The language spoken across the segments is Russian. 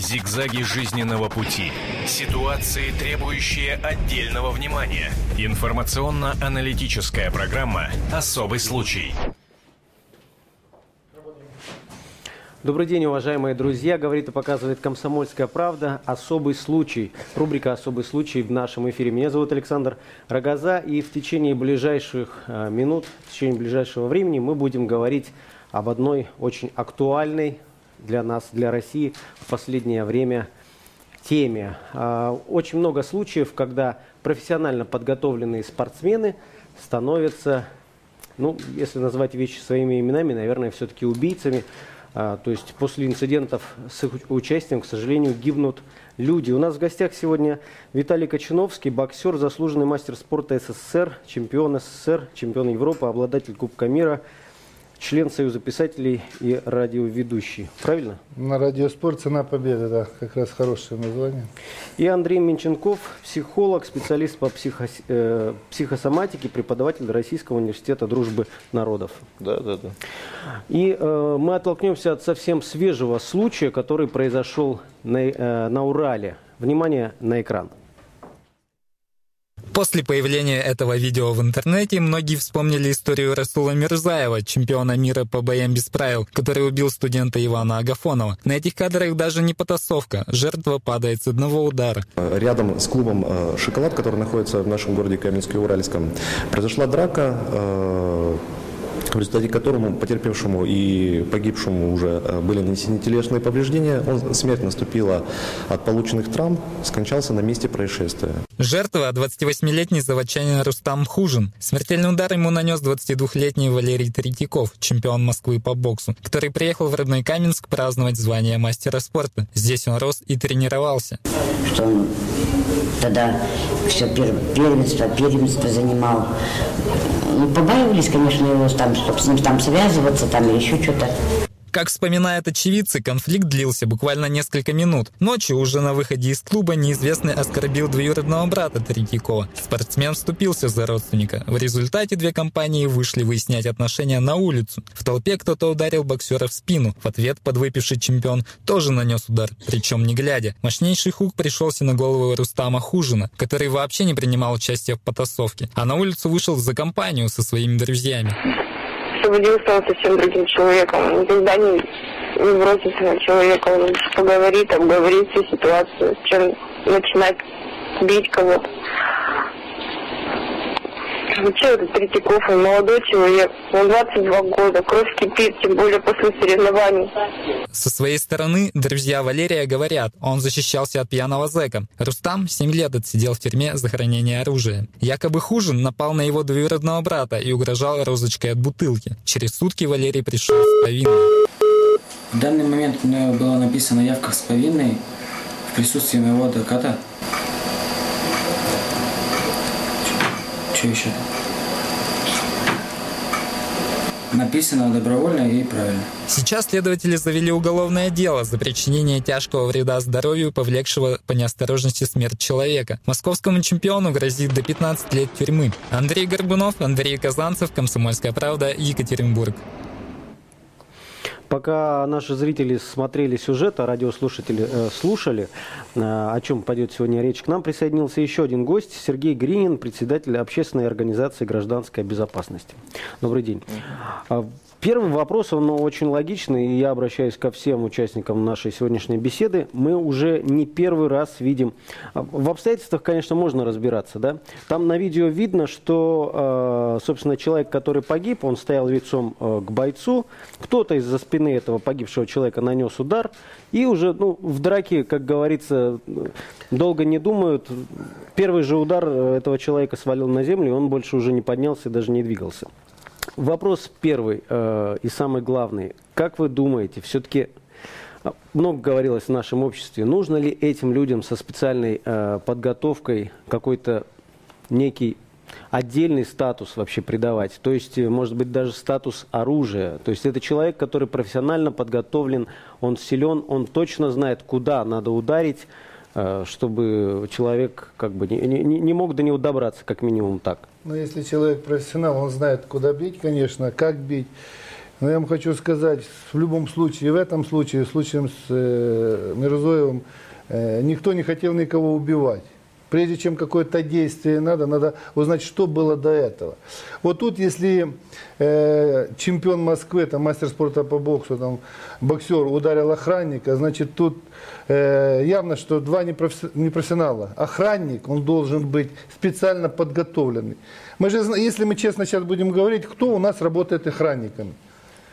Зигзаги жизненного пути. Ситуации, требующие отдельного внимания. Информационно-аналитическая программа «Особый случай». Добрый день, уважаемые друзья. Говорит и показывает «Комсомольская правда». Особый случай. Рубрика «Особый случай» в нашем эфире. Меня зовут Александр Рогоза. И в течение ближайших э, минут, в течение ближайшего времени мы будем говорить об одной очень актуальной для нас, для России в последнее время теме. Э, очень много случаев, когда профессионально подготовленные спортсмены становятся, ну, если назвать вещи своими именами, наверное, все-таки убийцами – а, то есть после инцидентов с их участием, к сожалению, гибнут люди. У нас в гостях сегодня Виталий Кочиновский, боксер, заслуженный мастер спорта СССР, чемпион СССР, чемпион Европы, обладатель Кубка мира – член Союза писателей и радиоведущий. Правильно? На радиоспорт «Цена победы», да, как раз хорошее название. И Андрей Менченков, психолог, специалист по психо, э, психосоматике, преподаватель Российского университета дружбы народов. Да, да, да. И э, мы оттолкнемся от совсем свежего случая, который произошел на, э, на Урале. Внимание на экран. После появления этого видео в интернете многие вспомнили историю Расула Мирзаева, чемпиона мира по боям без правил, который убил студента Ивана Агафонова. На этих кадрах даже не потасовка, жертва падает с одного удара. Рядом с клубом э, «Шоколад», который находится в нашем городе Каменске-Уральском, произошла драка э, в результате которому потерпевшему и погибшему уже э, были нанесены телесные повреждения. Он, смерть наступила от полученных травм, скончался на месте происшествия. Жертва – 28-летний заводчанин Рустам Хужин. Смертельный удар ему нанес 22-летний Валерий Третьяков, чемпион Москвы по боксу, который приехал в родной Каменск праздновать звание мастера спорта. Здесь он рос и тренировался. Что тогда все первенство, первенство занимал. Ну, побаивались, конечно, его там, чтобы с ним там связываться, там еще что-то. Как вспоминает очевидцы, конфликт длился буквально несколько минут. Ночью, уже на выходе из клуба, неизвестный оскорбил двоюродного брата Третьякова. Спортсмен вступился за родственника. В результате две компании вышли выяснять отношения на улицу. В толпе кто-то ударил боксера в спину. В ответ подвыпивший чемпион тоже нанес удар, причем не глядя. Мощнейший хук пришелся на голову Рустама Хужина, который вообще не принимал участия в потасовке, а на улицу вышел за компанию со своими друзьями чтобы не стал совсем другим человеком. Он никогда не, не бросится на человека, он лучше поговорит, обговорит всю ситуацию, чем начинать бить кого-то. Вообще этот Третьяков, он молодой человек, он 22 года, кровь кипит, тем более после соревнований. Со своей стороны, друзья Валерия говорят, он защищался от пьяного зэка. Рустам 7 лет отсидел в тюрьме за хранение оружия. Якобы Хужин напал на его двоюродного брата и угрожал розочкой от бутылки. Через сутки Валерий пришел с повинной. В данный момент мне была написана явка с повинной в присутствии моего адвоката Что еще? Написано добровольно и правильно. Сейчас следователи завели уголовное дело за причинение тяжкого вреда здоровью, повлекшего по неосторожности смерть человека. Московскому чемпиону грозит до 15 лет тюрьмы. Андрей Горбунов, Андрей Казанцев, Комсомольская правда, Екатеринбург. Пока наши зрители смотрели сюжет, а радиослушатели э, слушали, э, о чем пойдет сегодня речь, к нам присоединился еще один гость, Сергей Гринин, председатель общественной организации гражданской безопасности. Добрый день. Первый вопрос, он очень логичный, и я обращаюсь ко всем участникам нашей сегодняшней беседы. Мы уже не первый раз видим... А, в обстоятельствах, конечно, можно разбираться, да? Там на видео видно, что, а, собственно, человек, который погиб, он стоял лицом а, к бойцу, кто-то из-за спины этого погибшего человека нанес удар, и уже, ну, в драке, как говорится, долго не думают. Первый же удар этого человека свалил на землю, и он больше уже не поднялся и даже не двигался. Вопрос первый э, и самый главный. Как вы думаете, все-таки э, много говорилось в нашем обществе, нужно ли этим людям со специальной э, подготовкой какой-то некий отдельный статус вообще придавать. То есть, э, может быть, даже статус оружия. То есть, это человек, который профессионально подготовлен, он силен, он точно знает, куда надо ударить, э, чтобы человек как бы не, не, не мог до него добраться, как минимум так. Но если человек профессионал, он знает, куда бить, конечно, как бить. Но я вам хочу сказать, в любом случае, в этом случае, в случае с э, Мирзоевым, э, никто не хотел никого убивать. Прежде чем какое-то действие надо, надо узнать, что было до этого. Вот тут, если э, чемпион Москвы, там, мастер спорта по боксу, там, боксер ударил охранника, значит, тут э, явно, что два непрофесс- непрофессионала. Охранник, он должен быть специально подготовленный. Мы же, если мы честно сейчас будем говорить, кто у нас работает охранниками?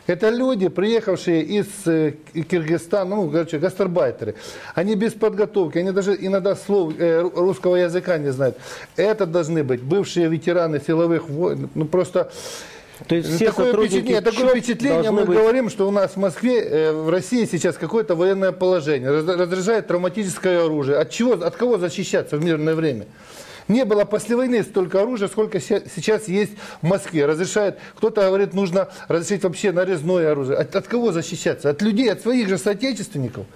Это люди, приехавшие из э, Киргизстана, ну, короче, гастарбайтеры. Они без подготовки, они даже иногда слов э, ру- русского языка не знают. Это должны быть бывшие ветераны силовых войн. Ну, просто То есть все такое впечатление, такое впечатление мы быть- говорим, что у нас в Москве, э, в России сейчас какое-то военное положение, раз- разряжает травматическое оружие. От чего, от кого защищаться в мирное время? Не было после войны столько оружия, сколько се- сейчас есть в Москве. Разрешает, кто-то говорит, нужно разрешить вообще нарезное оружие. От, от кого защищаться? От людей, от своих же соотечественников.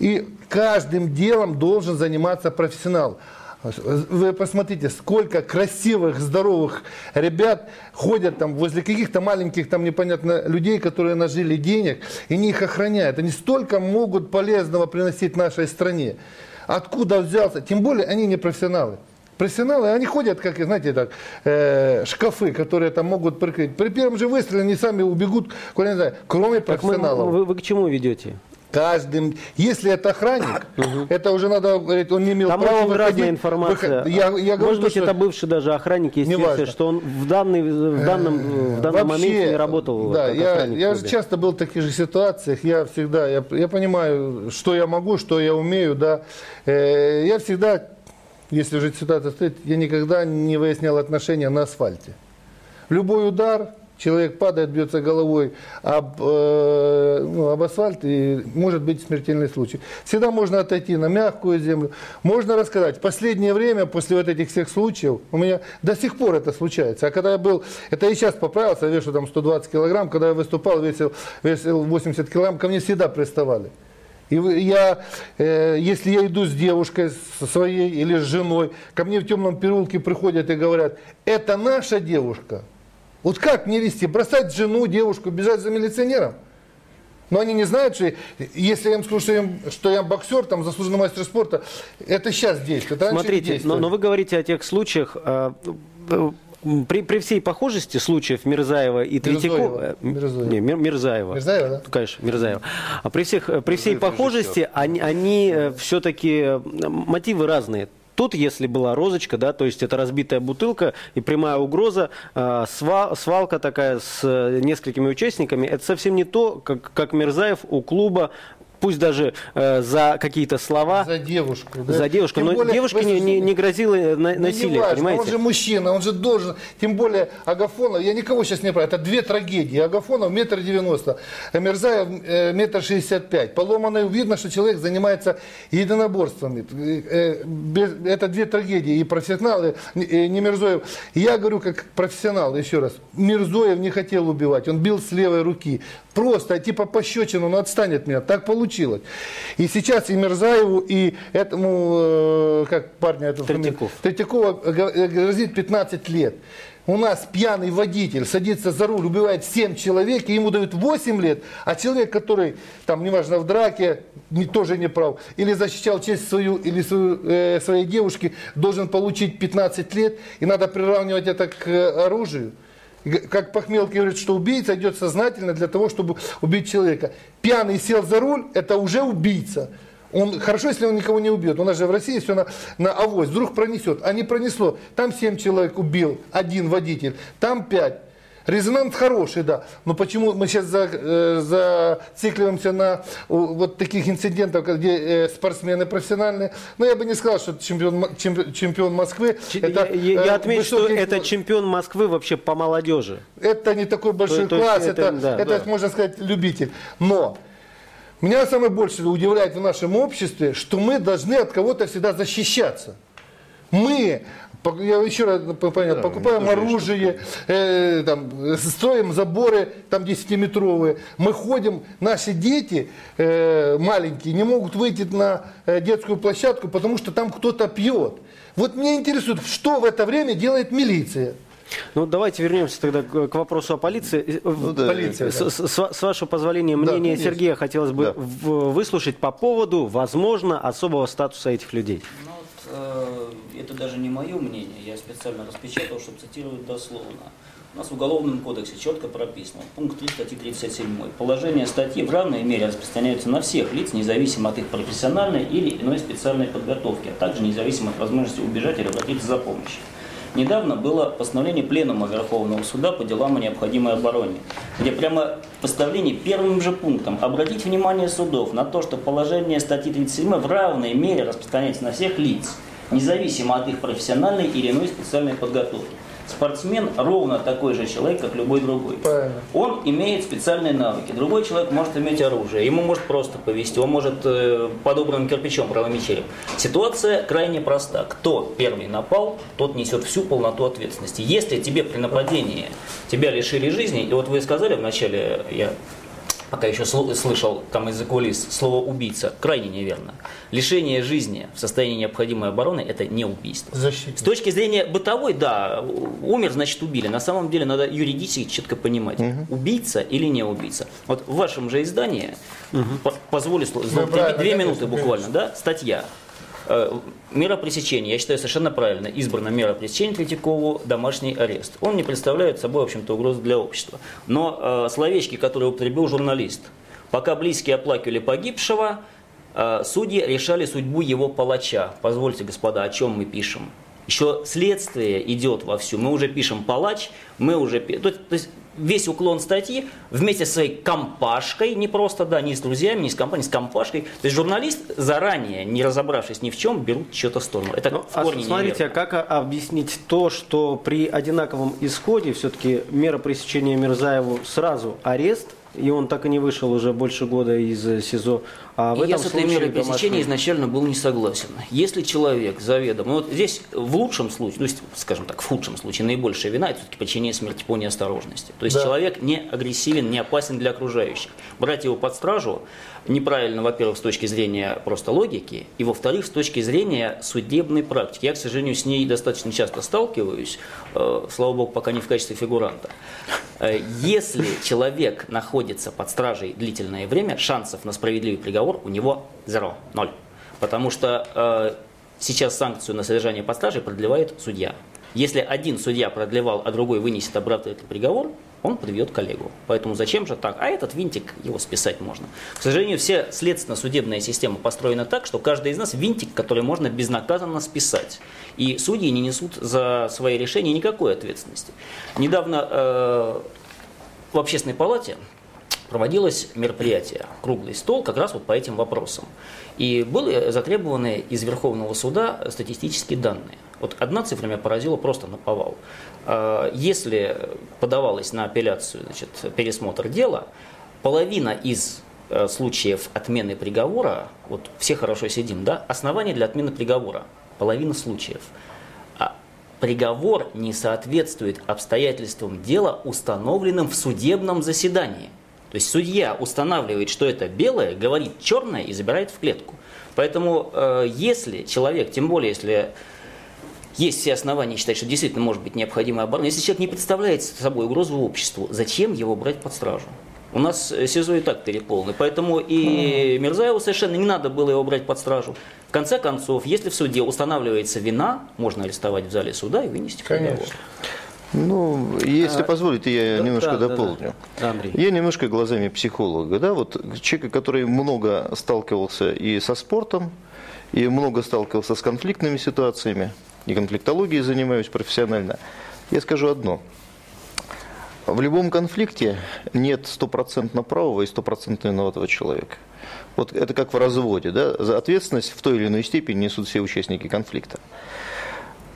И каждым делом должен заниматься профессионал. Вы посмотрите, сколько красивых, здоровых ребят ходят там возле каких-то маленьких, там непонятно, людей, которые нажили денег, и они их охраняют. Они столько могут полезного приносить нашей стране. Откуда взялся? Тем более они не профессионалы. Профессионалы, они ходят, как, знаете, так, э, шкафы, которые там могут прикрыть. При первом же выстреле они сами убегут, куда не знаю, кроме Так мы- профессионалов. вы, вы к чему ведете? Каждым, если это охранник, это уже надо говорить, он не имел Там права может быть выходить. разная информация. выход- Я, я говорю, Может быть, то, что это бывший даже охранник, естественно, Неважно. что он в, данный, в данном, в данном Вообще, моменте не работал. Да, я, я же часто был в таких же ситуациях. Я всегда, я, я понимаю, что я могу, что я умею, да. Э, я всегда, если уже ситуация стоит, я никогда не выяснял отношения на асфальте. Любой удар, человек падает, бьется головой об, э, ну, об асфальт, и может быть смертельный случай. Всегда можно отойти на мягкую землю. Можно рассказать. Последнее время, после вот этих всех случаев, у меня до сих пор это случается. А когда я был, это и сейчас поправился, я вешу там 120 килограмм, когда я выступал, весил, весил 80 килограмм, ко мне всегда приставали. И я, э, если я иду с девушкой, со своей или с женой, ко мне в темном переулке приходят и говорят, это наша девушка. Вот как мне вести? Бросать жену, девушку, бежать за милиционером? Но они не знают, что если я им скажу, что я, что я боксер, там, заслуженный мастер спорта, это сейчас действует. Не Смотрите, но, действовало. но вы говорите о тех случаях, э, при, при всей похожести случаев Мирзаева и Третьякова... э, Мирзоева. Не, Мир- Мирзаева. Мирзаева, да? Конечно, Мирзаева. А при, всех, при всей похожести они, они все-таки мотивы разные. Тут, если была розочка, да, то есть это разбитая бутылка и прямая угроза, э, сва- свалка такая с э, несколькими участниками, это совсем не то, как, как Мирзаев у клуба, пусть даже э, за какие-то слова, За девушку. да? за девушку, Тем но более, девушке не, не, не грозило э, на- Ну, не насилие, важно, понимаете? Он же мужчина, он же должен. Тем более Агафонов, я никого сейчас не прав, это две трагедии. Агафонов метр девяносто, Мерзаев э, метр шестьдесят пять. Поломанный, видно, что человек занимается единоборствами. Э, Это две трагедии. И профессионалы, э, не Мирзоев. Я говорю как профессионал, еще раз. Мирзоев не хотел убивать, он бил с левой руки. Просто, типа пощечину, он отстанет от меня. Так получилось. И сейчас и Мирзаеву, и этому, э, как парня, фамилию? Третьяков. Третьякова э, грозит 15 лет. У нас пьяный водитель садится за руль, убивает 7 человек, и ему дают 8 лет, а человек, который, там, неважно, в драке, не, тоже не прав, или защищал честь свою, или свою, э, своей девушки, должен получить 15 лет, и надо приравнивать это к э, оружию. Как Похмелки говорит, что убийца идет сознательно для того, чтобы убить человека. Пьяный сел за руль, это уже убийца. Он, хорошо, если он никого не убьет. У нас же в России все на, на авось. Вдруг пронесет. А не пронесло. Там 7 человек убил, один водитель. Там 5. Резонанс хороший, да. Но почему мы сейчас за, э, зацикливаемся на вот таких инцидентах, где э, спортсмены профессиональные? Ну, я бы не сказал, что чемпион, М- чемпи- чемпион Москвы. Ч- это, я, я э, отмечу, что высокий- это чемпион Москвы вообще по молодежи. это не такой большой То- то класс, это, это, да, это, да. можно сказать, любитель. Но меня самое больше удивляет в нашем обществе, что мы должны от кого-то всегда защищаться. Мы, я еще раз понятно, покупаем оружие, э, там, строим заборы там 10-метровые. Мы ходим, наши дети э, маленькие не могут выйти на э, детскую площадку, потому что там кто-то пьет. Вот меня интересует, что в это время делает милиция. Ну, давайте вернемся тогда к вопросу о полиции. Ну да, Полиция, С, да. с- с- вашего позволения, Да, мнение конечно. Сергея хотелось бы Да. выслушать по поводу, возможно, особого статуса этих людей. Ну, э, это даже не мое мнение, я специально распечатал, чтобы цитировать дословно. У нас в Уголовном кодексе четко прописано, пункт 3 статьи 37. Положение статьи в равной мере распространяются на всех лиц, независимо от их профессиональной или иной специальной подготовки, а также независимо от возможности убежать или обратиться за помощью. Недавно было постановление Пленума Верховного Суда по делам о необходимой обороне, где прямо в постановлении первым же пунктом обратить внимание судов на то, что положение статьи 37 в равной мере распространяется на всех лиц, независимо от их профессиональной или иной специальной подготовки. Спортсмен ровно такой же человек, как любой другой. Правильно. Он имеет специальные навыки. Другой человек может иметь оружие. Ему может просто повезти. Он может э, подобранным кирпичом проломить череп. Ситуация крайне проста. Кто первый напал, тот несет всю полноту ответственности. Если тебе при нападении тебя лишили жизни, и вот вы сказали вначале, я пока еще сл- слышал там из-за кулис слово «убийца», крайне неверно. Лишение жизни в состоянии необходимой обороны – это не убийство. Защитник. С точки зрения бытовой, да, умер, значит убили. На самом деле надо юридически четко понимать, убийца или не убийца. Вот в вашем же издании, по- позволю, за две, две минуты буквально, да, статья. Э, Мера пресечения, я считаю, совершенно правильно. Избрана мера пресечения Третьякову – домашний арест. Он не представляет собой, в общем-то, угрозы для общества. Но э, словечки, которые употребил журналист, пока близкие оплакивали погибшего, э, судьи решали судьбу его палача. Позвольте, господа, о чем мы пишем? Еще следствие идет вовсю. Мы уже пишем палач, мы уже... то есть весь уклон статьи вместе со своей компашкой, не просто, да, не с друзьями, не с компанией, с компашкой. То есть журналист заранее, не разобравшись ни в чем, берут чью-то сторону. Это Ну, в а корне смотрите, а как а- объяснить то, что при одинаковом исходе все-таки мера пресечения Мирзаеву сразу арест, и он так и не вышел уже больше года из э, СИЗО. А в И я с этой мерой пресечения изначально был не согласен. Если человек заведомо, вот здесь в лучшем случае, то есть, скажем так, в худшем случае, наибольшая вина – это все-таки причинение смерти по неосторожности. То есть Да. человек не агрессивен, не опасен для окружающих. Брать его под стражу неправильно, во-первых, с точки зрения просто логики, и, во-вторых, с точки зрения судебной практики. Я, к сожалению, с ней достаточно часто сталкиваюсь, э, слава богу, пока не в качестве фигуранта. Э, Если человек находится под стражей длительное время, шансов на справедливый приговор у него зеро, ноль. Потому что э, сейчас санкцию на содержание под стражей продлевает судья. Если один судья продлевал, а другой вынесет обратный приговор, он приведет коллегу. Поэтому зачем же так? А этот винтик, его списать можно. К сожалению, все следственно-судебная система построена так, что каждый из нас винтик, который можно безнаказанно списать. И судьи не несут за свои решения никакой ответственности. Недавно э, в общественной палате проводилось мероприятие, круглый стол, как раз вот по этим вопросам. И были затребованы из Верховного суда статистические данные. Вот одна цифра меня поразила просто на повал. Э, Если подавалось на апелляцию, значит, пересмотр дела, половина из э, случаев отмены приговора, вот все хорошо сидим, да, основания для отмены приговора, половина случаев. А приговор не соответствует обстоятельствам дела, установленным в судебном заседании. То есть судья устанавливает, что это белое, говорит черное и забирает в клетку. Поэтому э, если человек, тем более если есть все основания считать, что действительно может быть необходимая оборона, если человек не представляет собой угрозу обществу, зачем его брать под стражу? У нас э, СИЗО и так переполнено, поэтому и Мирзаеву совершенно не надо было его брать под стражу. В конце концов, если в суде устанавливается вина, можно арестовать в зале суда и вынести приговор. Конечно. Ну, если позволите, я да, немножко да, да, дополню. да. Андрей. Я немножко глазами психолога, да, вот человека, который много сталкивался и со спортом, и много сталкивался с конфликтными ситуациями, и конфликтологией занимаюсь профессионально. Я скажу одно. В любом конфликте нет стопроцентно правого и стопроцентно виноватого человека. Вот это как в разводе, да, за ответственность в той или иной степени несут все участники конфликта.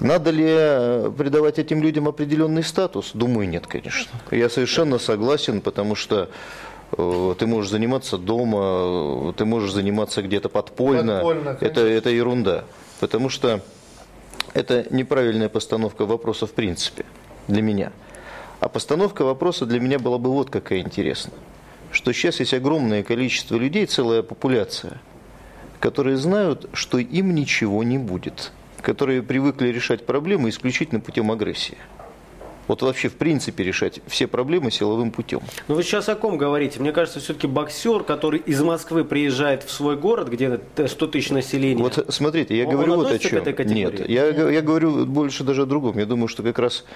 Надо ли э, придавать этим людям определенный статус? Думаю, нет, конечно. Я совершенно согласен, потому что э, ты можешь заниматься дома, э, ты можешь заниматься где-то подпольно. Подпольно, это, это ерунда. Потому что это неправильная постановка вопроса в принципе для меня. А постановка вопроса для меня была бы вот какая интересная. Что сейчас есть огромное количество людей, целая популяция, которые знают, что им ничего не будет, которые привыкли решать проблемы исключительно путем агрессии. Вот вообще, в принципе, решать все проблемы силовым путем. Но вы сейчас о ком говорите? Мне кажется, все-таки боксер, который из Москвы приезжает в свой город, где 100 тысяч населения. Вот смотрите, я Он говорю вот о относится к чем. этой категории? Нет, я, я говорю больше даже о другом. Я думаю, что как раз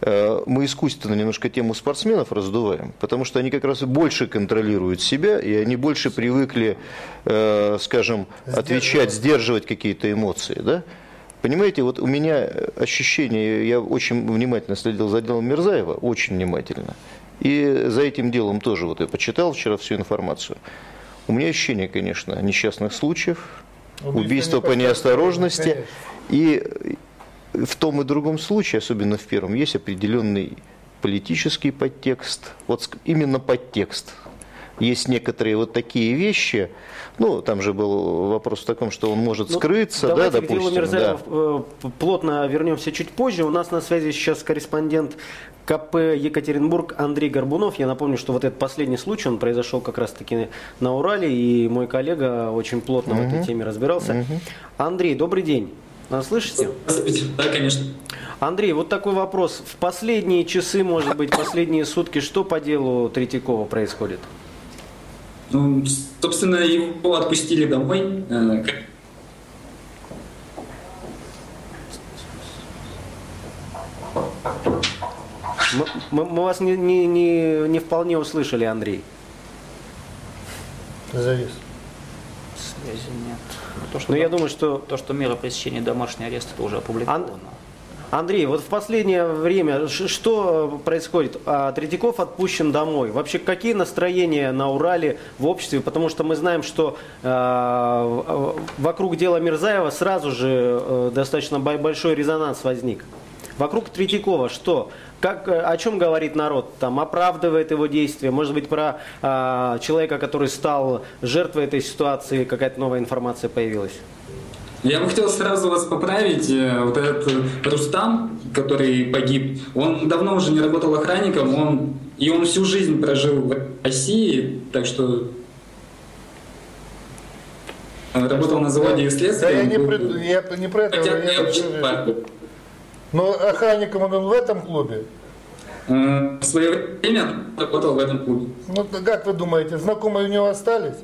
э, мы искусственно немножко тему спортсменов раздуваем, потому что они как раз больше контролируют себя, и они больше привыкли, э, скажем, отвечать, сдерживать какие-то эмоции, да? Понимаете, вот у меня ощущение, я очень внимательно следил за делом Мирзаева, очень внимательно. И за этим делом тоже вот я почитал вчера всю информацию. У меня ощущение, конечно, несчастных случаев, Убийство убийства по не неосторожности. конечно. И в том и другом случае, особенно в первом, есть определенный политический подтекст. Вот именно подтекст. Есть некоторые вот такие вещи. Ну, там же был вопрос в таком, что он может Ну, скрыться, да, давайте к делу допустим. Да. э, плотно вернемся чуть позже. У нас на связи сейчас корреспондент КП Екатеринбург Андрей Горбунов. Я напомню, что вот этот последний случай, он произошел как раз-таки на Урале, и мой коллега очень плотно в этой теме разбирался. Андрей, добрый день. Нас слышите? Здравствуйте. Да, конечно. Андрей, вот такой вопрос. В последние часы, может быть, последние сутки, что по делу Третьякова происходит? Ну, собственно, его отпустили домой. э, Мы, мы- мы вас не, не, не, не вполне услышали, Андрей. Завис. Связи нет. То, Но я думаю, что То, что мера пресечения домашний арест, это уже опубликовано. Андрей, вот в последнее время что происходит? А, Третьяков отпущен домой. Вообще, какие настроения на Урале в обществе? Потому что мы знаем, что в- вокруг дела Мирзаева сразу же э, достаточно бо- большой резонанс возник. Вокруг Третьякова что? Как, э, о чем говорит народ? Там оправдывает его действия? Может быть, про а, человека, который стал жертвой этой ситуации, какая-то новая информация появилась? Я бы хотел сразу вас поправить. Э, Вот этот Рустам, который погиб, он давно уже не работал охранником, он и он всю жизнь прожил в России, так что работал на заводе и Да следствии. я не, про- я не про это. Хотя я я вообще. Но охранником он в этом клубе? Э, В свое время работал в этом клубе. Ну, как вы думаете, знакомые у него остались?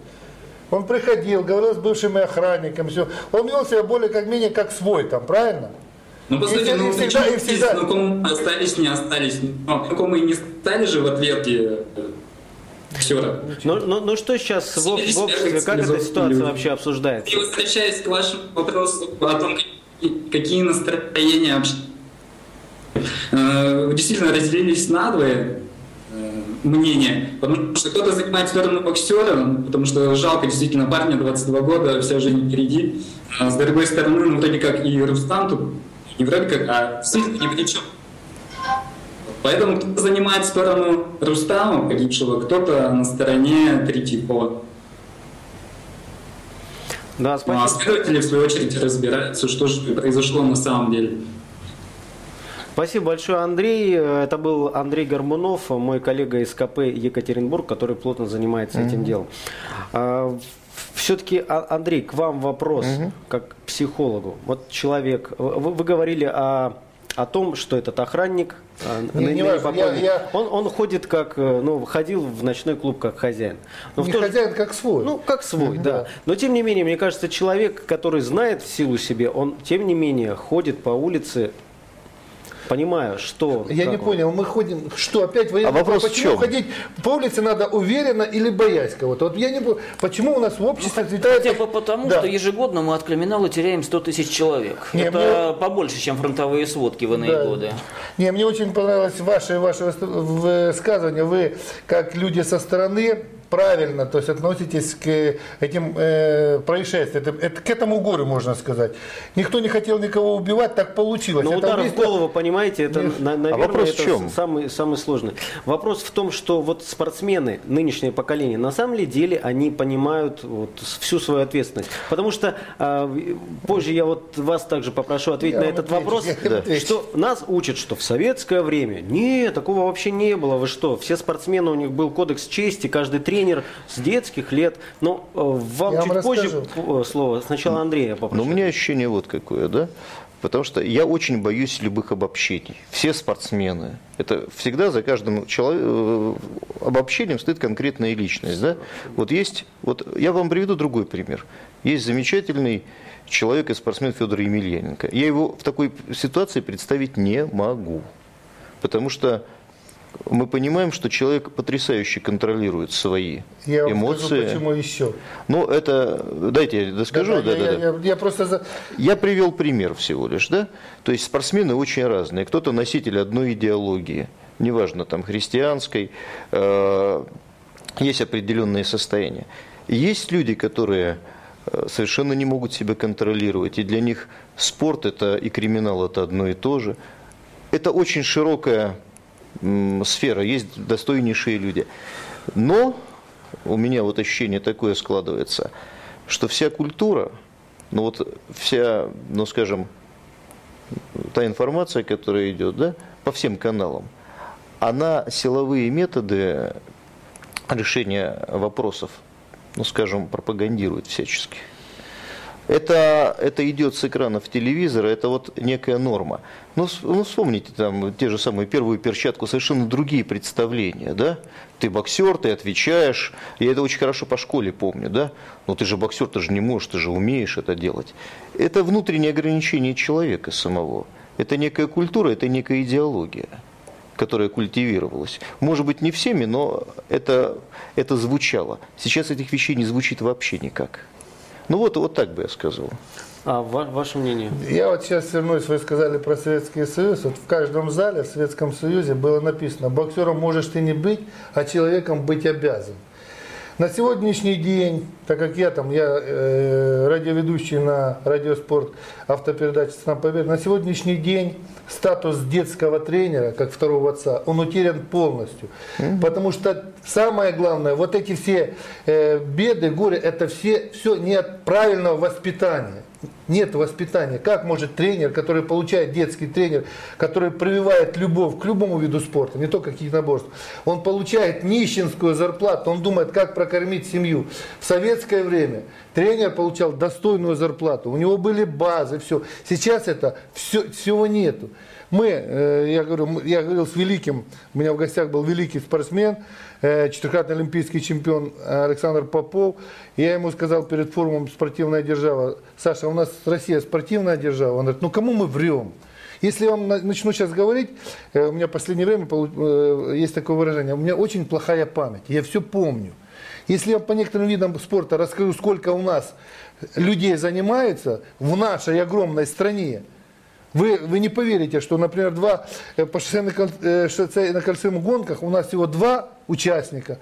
Он приходил, говорил с бывшими охранниками, все. Он вел себя более как менее как свой там, правильно? Ну, по сути, ну, всегда- и всегда- знакомые остались, не остались. Но знакомые не стали же в ответке все. Ну, ну, ну что сейчас в, в обществе, как эта ситуация вообще обсуждается? И возвращаясь к вашему вопросу о том, какие- какие настроения вообще э, действительно разделились надвое мнения, потому что кто-то занимает сторону боксера, потому что жалко действительно парня 22 года, вся жизнь впереди. А с другой стороны, ну вроде как и Рустам тут, не вроде как, а действительно ни при чем. Поэтому кто-то занимает сторону Рустама погибшего, кто-то на стороне Третьякова. Да, Ну, а спасибо. следователи, в свою очередь, разбираются, что же произошло на самом деле. Спасибо большое, Андрей. Это был Андрей Горбунов, мой коллега из КП Екатеринбург, который плотно занимается этим делом. Все-таки, Андрей, к вам вопрос, как к психологу. Вот человек, вы, вы говорили о, о том, что этот охранник, а, Не, не важно, я- я- Он, он ходит как, э, ну, ходил в ночной клуб как хозяин. Но Не то хозяин, как свой. Ну, как свой, да. Но тем не менее, мне кажется, человек, который знает в силу себе, он тем не менее ходит по улице, понимая, что... Я не он. понял, мы ходим, что опять военный А вопрос в Почему чем? ходить по улице надо уверенно или боясь кого-то? Вот я не понял, почему у нас в обществе цветает... Хотя бы потому, Да. что ежегодно мы от криминала теряем 100 тысяч человек. Не, Это побольше, чем фронтовые сводки в иные Да. годы. Не, мне очень понравилось ваше, ваше выс- высказывание. Вы, как люди со стороны, правильно то есть относитесь к этим э, происшествиям. Это, это к этому горю, можно сказать. Никто не хотел никого убивать, так получилось. Но Это удар в убийство- голову, понимаете, это, Нет. на- наверное, А вопрос в это чем? самый, самый сложный. Вопрос в том, что вот спортсмены, нынешнее поколение, на самом ли деле они понимают вот всю свою ответственность. Потому что а, позже я вот вас также попрошу ответить Я на этот отвечу, вопрос, отвечу. что нас учат, что в советское время, нет, такого вообще не было, вы что, все спортсмены, у них был кодекс чести, каждый тренер с детских лет. Но э, вам Я вам чуть позже расскажу. э, слово, сначала Андрея попрошу. Но у меня ощущение вот какое, да. Потому что я очень боюсь любых обобщений. Все спортсмены. Это всегда за каждым человеком э, обобщением стоит конкретная личность. Да? Вот есть, вот я вам приведу другой пример. Есть замечательный человек и спортсмен Федор Емельяненко. Я его в такой ситуации представить не могу. Потому что мы понимаем, что человек потрясающе контролирует свои я эмоции. Скажу, почему еще. Ну, это, дайте я доскажу. Да, да, да, я, да, я, я, я просто... За... Я привел пример всего лишь, да? То есть спортсмены очень разные. Кто-то носитель одной идеологии, неважно, там, христианской, э, есть определенные состояния. Есть люди, которые э, совершенно не могут себя контролировать, и для них спорт это и криминал это одно и то же. Это очень широкая сфера, есть достойнейшие люди. Но у меня вот ощущение такое складывается, что вся культура, ну вот вся, ну скажем, та информация, которая идет, да, по всем каналам, она силовые методы решения вопросов, ну скажем, пропагандирует всячески. Это, это идет с экранов телевизора, это вот некая норма. Ну, ну, вспомните там те же самые первую перчатку, совершенно другие представления, да? Ты боксер, ты отвечаешь, я это очень хорошо по школе помню, да? Но ты же боксер, ты же не можешь, ты же умеешь это делать. Это внутреннее ограничение человека самого. Это некая культура, это некая идеология которая культивировалась. Может быть, не всеми, но это, это звучало. Сейчас этих вещей не звучит вообще никак. Ну вот, вот так бы я сказал. А ва- ваше мнение? Я вот сейчас вернусь, вы сказали про Советский Союз. Вот в каждом зале в Советском Союзе было написано, боксером можешь ты не быть, а человеком быть обязан. На сегодняшний день, так как я там, я э, радиоведущий на радиоспорт автопередачи «Страна Победы», на сегодняшний день статус детского тренера, как второго отца, он утерян полностью. Mm-hmm. Потому что самое главное, вот эти все э, беды, горе, это все, все не от правильного воспитания нет воспитания. Как может тренер, который получает детский тренер, который прививает любовь к любому виду спорта, не только к единоборству, он получает нищенскую зарплату, он думает, как прокормить семью. В советское время тренер получал достойную зарплату, у него были базы, все. Сейчас это все, всего нету. Мы, э, я говорю, я говорил с великим, у меня в гостях был великий спортсмен, четырехкратный олимпийский чемпион Александр Попов. Я ему сказал перед форумом «Спортивная держава», Саша, у нас Россия спортивная держава. Он говорит, ну кому мы врем? Если я вам начну сейчас говорить, э, у меня в последнее время есть такое выражение, у меня очень плохая память, я все помню. Если я по некоторым видам спорта расскажу, сколько у нас людей занимается в нашей огромной стране, вы, вы не поверите, что, например, два э, по э, шоссе-на-кольцевых гонках у нас всего два участника.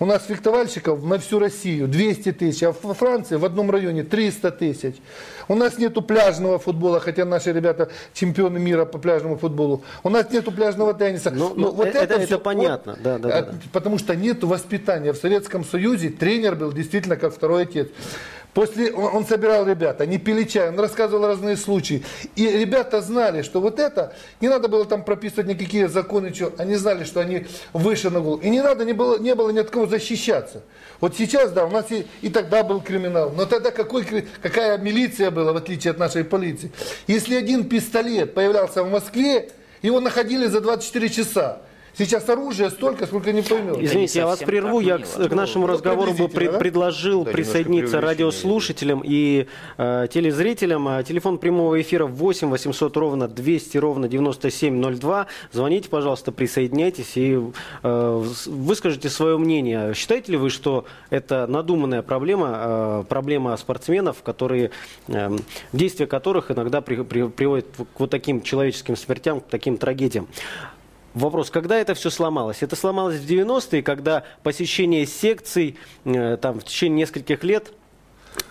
У нас фехтовальщиков на всю Россию 200 тысяч, а во Франции в одном районе 300 тысяч. У нас нету пляжного футбола, хотя наши ребята чемпионы мира по пляжному футболу. У нас нету пляжного тенниса. Ну, ну, вот это, это, это понятно. Вот, да, да, да, да. Потому что нет воспитания. В Советском Союзе тренер был действительно как второй отец. После он, он собирал ребят, они пили чай, он рассказывал разные случаи. И ребята знали, что вот это, не надо было там прописывать никакие законы, что, они знали, что они выше на голову. И не надо, не было, не было ни от кого защищаться. Вот сейчас, да, у нас и, и тогда был криминал. Но тогда какой, какая милиция была, в отличие от нашей полиции. Если один пистолет появлялся в Москве, его находили за 24 часа. Сейчас оружия столько, сколько не поймет. Извините, я вас прерву. Я к, к нашему ну, разговору бы пред, да? предложил да, присоединиться радиослушателям и э, телезрителям. А, телефон прямого эфира 8 800 ровно 200 ровно 9702. Звоните, пожалуйста, присоединяйтесь и э, выскажите свое мнение. Считаете ли вы, что это надуманная проблема, э, проблема спортсменов, которые, э, действия которых иногда при, при, приводят к вот таким человеческим смертям, к таким трагедиям? Вопрос, когда это все сломалось? Это сломалось в 90-е, когда посещение секций э, там, в течение нескольких лет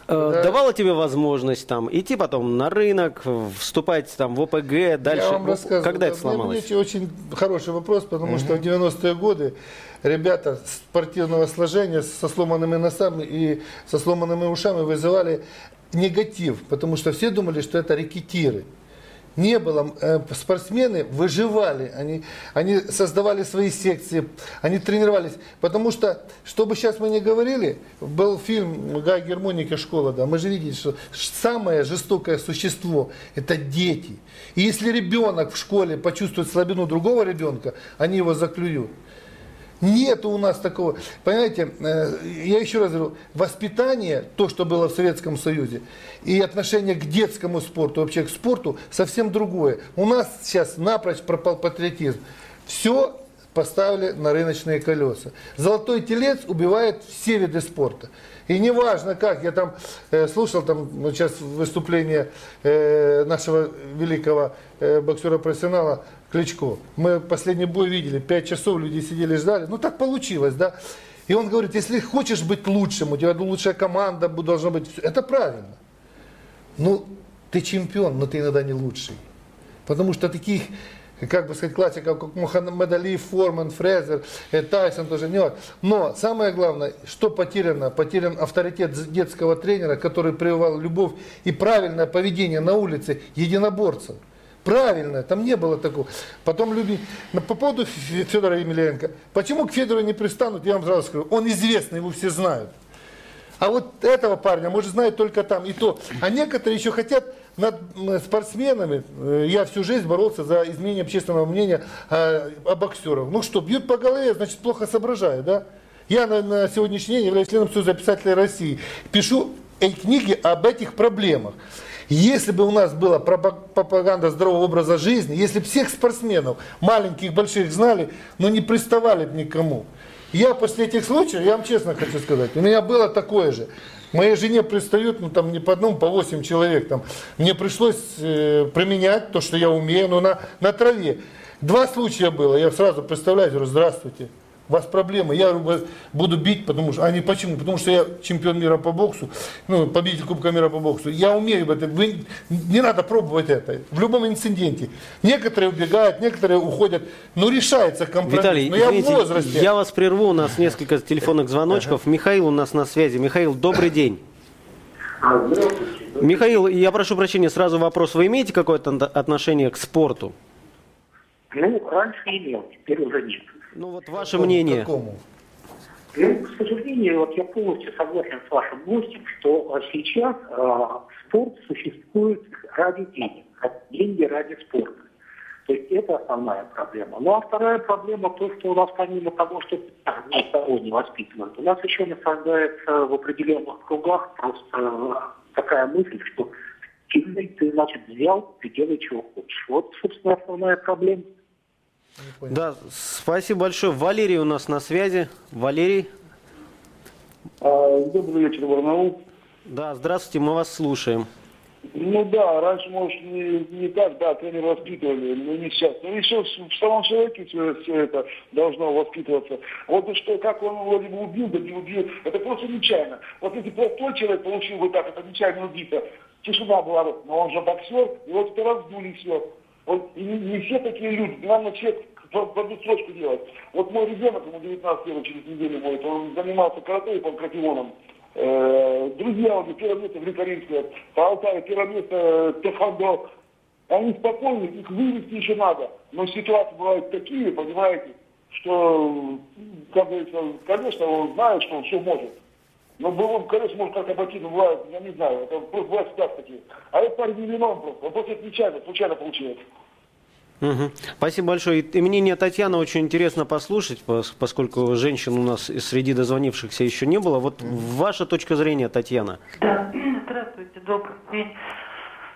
э, да. давало тебе возможность там идти потом на рынок, вступать там в ОПГ, дальше. Я вам рассказываю. Когда это сломалось? Это очень хороший вопрос, потому угу. что в 90-е годы ребята спортивного сложения со сломанными носами и со сломанными ушами вызывали негатив, потому что все думали, что это рекетиры. Не было. Э, спортсмены выживали, они, они создавали свои секции, они тренировались. Потому что, что бы сейчас мы не говорили, был фильм Гай Гермоника «Школа», да, мы же видели, что самое жестокое существо – это дети. И если ребенок в школе почувствует слабину другого ребенка, они его заклюют. Нет у нас такого. Понимаете, э, я еще раз говорю, воспитание, то, что было в Советском Союзе, и отношение к детскому спорту, вообще к спорту, совсем другое. У нас сейчас напрочь пропал патриотизм. Все поставили на рыночные колеса. Золотой телец убивает все виды спорта. И неважно как, я там э, слушал там ну, сейчас выступление э, нашего великого э, боксера-профессионала Кличко. Мы последний бой видели, пять часов люди сидели ждали. Ну так получилось, да. И он говорит, если хочешь быть лучшим, у тебя лучшая команда должна быть. Это правильно. Ну, ты чемпион, но ты иногда не лучший. Потому что таких как бы сказать, классиков, как Мухаммед Али, Форман, Фрезер, э, Тайсон тоже нет. Но самое главное, что потеряно? Потерян авторитет детского тренера, который прививал любовь и правильное поведение на улице единоборцев. Правильно, там не было такого. Потом люди... По поводу Федора Емельяненко. Почему к Федору не пристанут, я вам сразу скажу. Он известный, его все знают. А вот этого парня, может, знают только там и то. А некоторые еще хотят над спортсменами. Э, я всю жизнь боролся за изменение общественного мнения о, о боксерах. Ну что, бьют по голове, значит, плохо соображаю, да? Я на, на сегодняшний день являюсь членом Союза писателей России. Пишу книги об этих проблемах. Если бы у нас была пропаганда здорового образа жизни, если бы всех спортсменов, маленьких, больших, знали, но не приставали бы никому. Я после этих случаев, я вам честно хочу сказать, у меня было такое же. Моей жене пристают, ну там не по одному, по восемь человек. Там. Мне пришлось э, применять то, что я умею, но на, на траве. Два случая было, я сразу представляю, говорю, здравствуйте у вас проблемы, я буду бить, потому что, а не почему, потому что я чемпион мира по боксу, ну, победитель Кубка мира по боксу, я умею это, вы, не надо пробовать это, в любом инциденте. Некоторые убегают, некоторые уходят, но решается компромисс. Виталий, но я извините, в возрасте. я вас прерву, у нас несколько телефонных звоночков. Ага. Михаил у нас на связи. Михаил, добрый день. Михаил, я прошу прощения, сразу вопрос. Вы имеете какое-то отношение к спорту? Ну, раньше имел, теперь уже нет. Ну вот ваше мнение. Какому? Ну, к сожалению, вот я полностью согласен с вашим гостем, что сейчас э, спорт существует ради денег, деньги ради спорта. То есть это основная проблема. Ну а вторая проблема то, что у нас помимо того, что никого не воспитывают, у нас еще насаждается в определенных кругах просто такая мысль, что ты, значит, взял, ты делай, чего хочешь. Вот, собственно, основная проблема. Да, спасибо большое. Валерий у нас на связи. Валерий. А, добрый вечер, Барнаул. Да, здравствуйте, мы вас слушаем. Ну да, раньше, может, не, не так, да, тренер воспитывали, но не сейчас. Но еще в самом человеке все, все это должно воспитываться. Вот что, как он вроде бы убил, да не убил, это просто нечаянно. Вот если простой человек получил бы так, это нечаянно убито, тишина была бы, но он же боксер, и вот это раздули все. И не, не все такие люди. Главное, человек по, по срочку делать. Вот мой ребенок, ему 19 лет, через неделю будет, он занимался карате и панкратионом. Э, друзья у него первое место в Рикаринске, по Алтаю первое место Техандо. Они спокойны, их вывести еще надо. Но ситуации бывают такие, понимаете, что, как говорится, конечно, он знает, что он все может. Но было, конечно, может как обойти, но бывает, я не знаю, это просто бывает всегда такие. А это парень не виновен просто, он просто это нечаянно, случайно получилось. Угу. Спасибо большое. И мнение Татьяны очень интересно послушать, поскольку женщин у нас среди дозвонившихся еще не было. Вот ваша точка зрения, Татьяна. Да, здравствуйте, добрый день.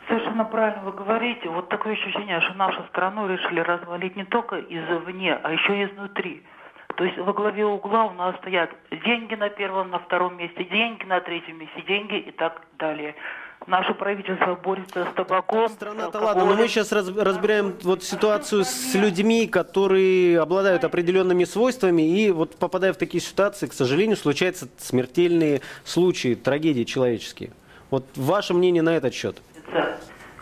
Совершенно правильно вы говорите. Вот такое ощущение, что нашу страну решили развалить не только извне, а еще и изнутри. То есть во главе угла у нас стоят деньги на первом, на втором месте, деньги на третьем месте, деньги и так далее. Наше правительство борется с табаком. Страна-то ладно, но мы сейчас разбираем вот ситуацию с людьми, которые обладают определенными свойствами, и вот попадая в такие ситуации, к сожалению, случаются смертельные случаи, трагедии человеческие. Вот ваше мнение на этот счет?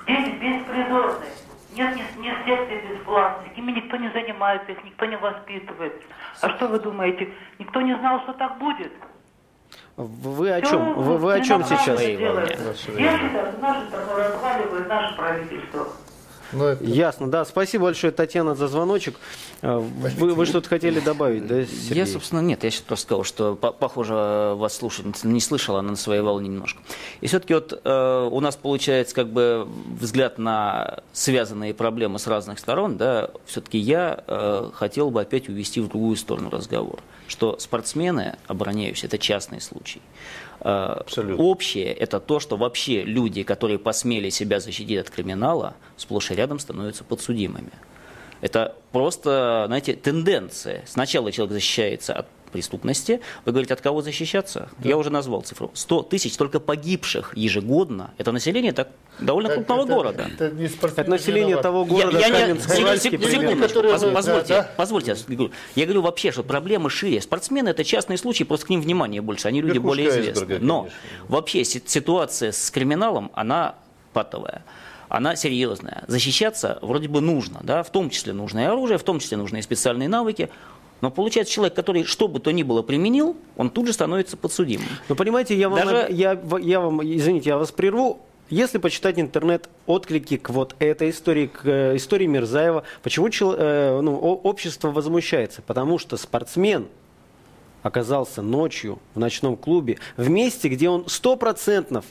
Дети беспризорные. Нет ни, ни секции бесплатных, ими никто не занимается, их никто не воспитывает. А что вы думаете, никто не знал, что так будет? Вы о чем? Вы, вы о чем сейчас? Я считаю, наше разваливает наше правительство. Но это... Ясно, да. Спасибо большое, Татьяна, за звоночек. А, Вы, вы что-то хотели добавить, да, Сергей? Я, собственно, нет. Я сейчас просто сказал, что, по- похоже, вас слушательница не слышала, она на своей волне немножко. И все-таки вот э, у нас получается как бы взгляд на связанные проблемы с разных сторон, да, все-таки я э, хотел бы опять увести в другую сторону разговор, что спортсмены, обороняющие, это частный случай. Э, Общее – это то, что вообще люди, которые посмели себя защитить от криминала, сплошь и рядом становятся подсудимыми. Это просто, знаете, тенденция. Сначала человек защищается от преступности. Вы говорите, от кого защищаться? Я уже назвал цифру. 100 тысяч только погибших ежегодно. Это население так, довольно Так крупного это- города. это не спортсмены Это население виноваты. того города, я, я не, секундочку, поз- вы- позвольте, да, да. позвольте, я говорю. Я говорю вообще, что проблема шире. Спортсмены это частные случаи, просто к ним внимание больше, они люди Верхушка более известны. айсберга, Но конечно. вообще си- ситуация с криминалом, она патовая. Она серьезная. Защищаться вроде бы нужно, да, в том числе нужно и оружие, в том числе нужны и специальные навыки. Но получается, человек, который что бы то ни было применил, он тут же становится подсудимым. Ну, понимаете, я вам, Даже- я, я вам, извините, я вас прерву. Если почитать интернет отклики к вот этой истории, к э, истории Мирзаева, почему чел- э, ну, общество возмущается? Потому что спортсмен оказался ночью в ночном клубе в месте, где он стопроцентно,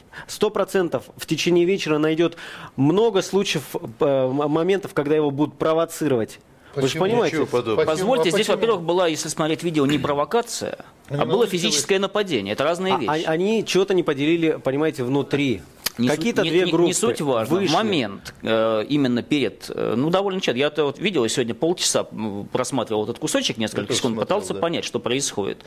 процентов в течение вечера найдет много случаев, э, моментов, когда его будут провоцировать. Вы же понимаете? Позвольте, Почему? А здесь, во-первых, была, если смотреть видео, не провокация, Они а было физическое нападение. Это разные А- вещи. а- они чего-то не поделили, понимаете, внутри. Не Какие-то суть- две не, группы Не суть важно. вышли. Момент э, именно перед, э, ну довольно часто. Я это вот видел, сегодня полчаса просматривал этот кусочек, несколько секунд, смотрел, пытался да. понять, что происходит.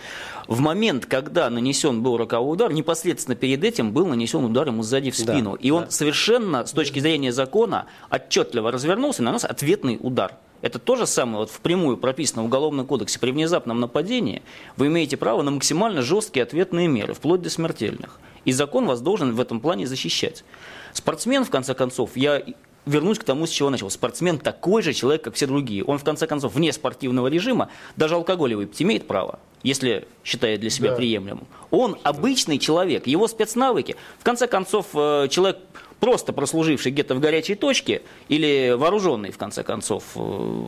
В момент, когда нанесен был роковой удар, непосредственно перед этим был нанесен удар ему сзади в Да, спину. и он совершенно, с точки зрения закона, отчетливо развернулся и нанес ответный удар. Это то же самое, вот впрямую прописано в Уголовном кодексе. При внезапном нападении вы имеете право на максимально жесткие ответные меры, вплоть до смертельных. И закон вас должен в этом плане защищать. Спортсмен, в конце концов, я вернусь к тому, с чего начал. Спортсмен такой же человек, как все другие. Он, в конце концов, вне спортивного режима, даже алкоголь выпить имеет право, если считает для себя Да. приемлемым. Он обычный человек, его спецнавыки. В конце концов, э, человек просто прослуживший где-то в горячей точке или вооруженный, в конце концов, э,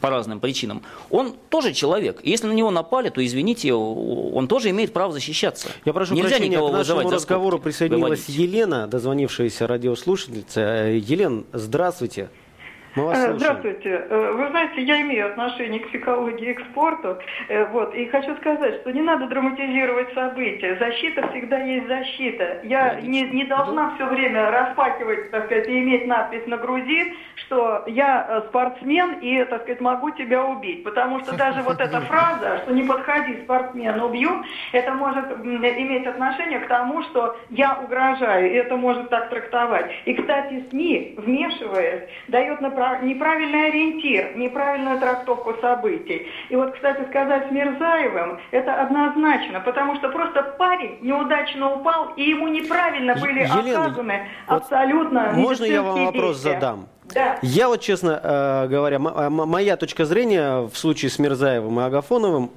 по разным причинам, он тоже человек. И если на него напали, то, извините, он тоже имеет право защищаться. Я прошу Нельзя прощения, никого к нашему разговору скобки, присоединилась выводить. Елена, дозвонившаяся радиослушательница. Э, Елена, здравствуйте. Здравствуйте. Э, Вы знаете, я имею отношение к психологии спорту. Э, Вот. И хочу сказать, что не надо драматизировать события. Защита всегда есть защита. Я не, не должна все время распакивать, так сказать, и иметь надпись на груди, что я э, спортсмен и, так сказать, могу тебя убить. Потому что даже вот эта фраза, что не подходи, спортсмен, убью, это может иметь отношение к тому, что я угрожаю, и это может так трактовать. И, кстати, СМИ, вмешиваясь, дает напра- неправильный ориентир, неправильную трактовку событий. И вот, кстати сказать, с Мирзаевым это однозначно, потому что просто парень неудачно упал, и ему неправильно были Елена, оказаны вот абсолютно Можно я вам вопрос действия. задам? Да. Я вот, честно э, говоря, моя точка зрения в случае с Мирзаевым и Агафоновым,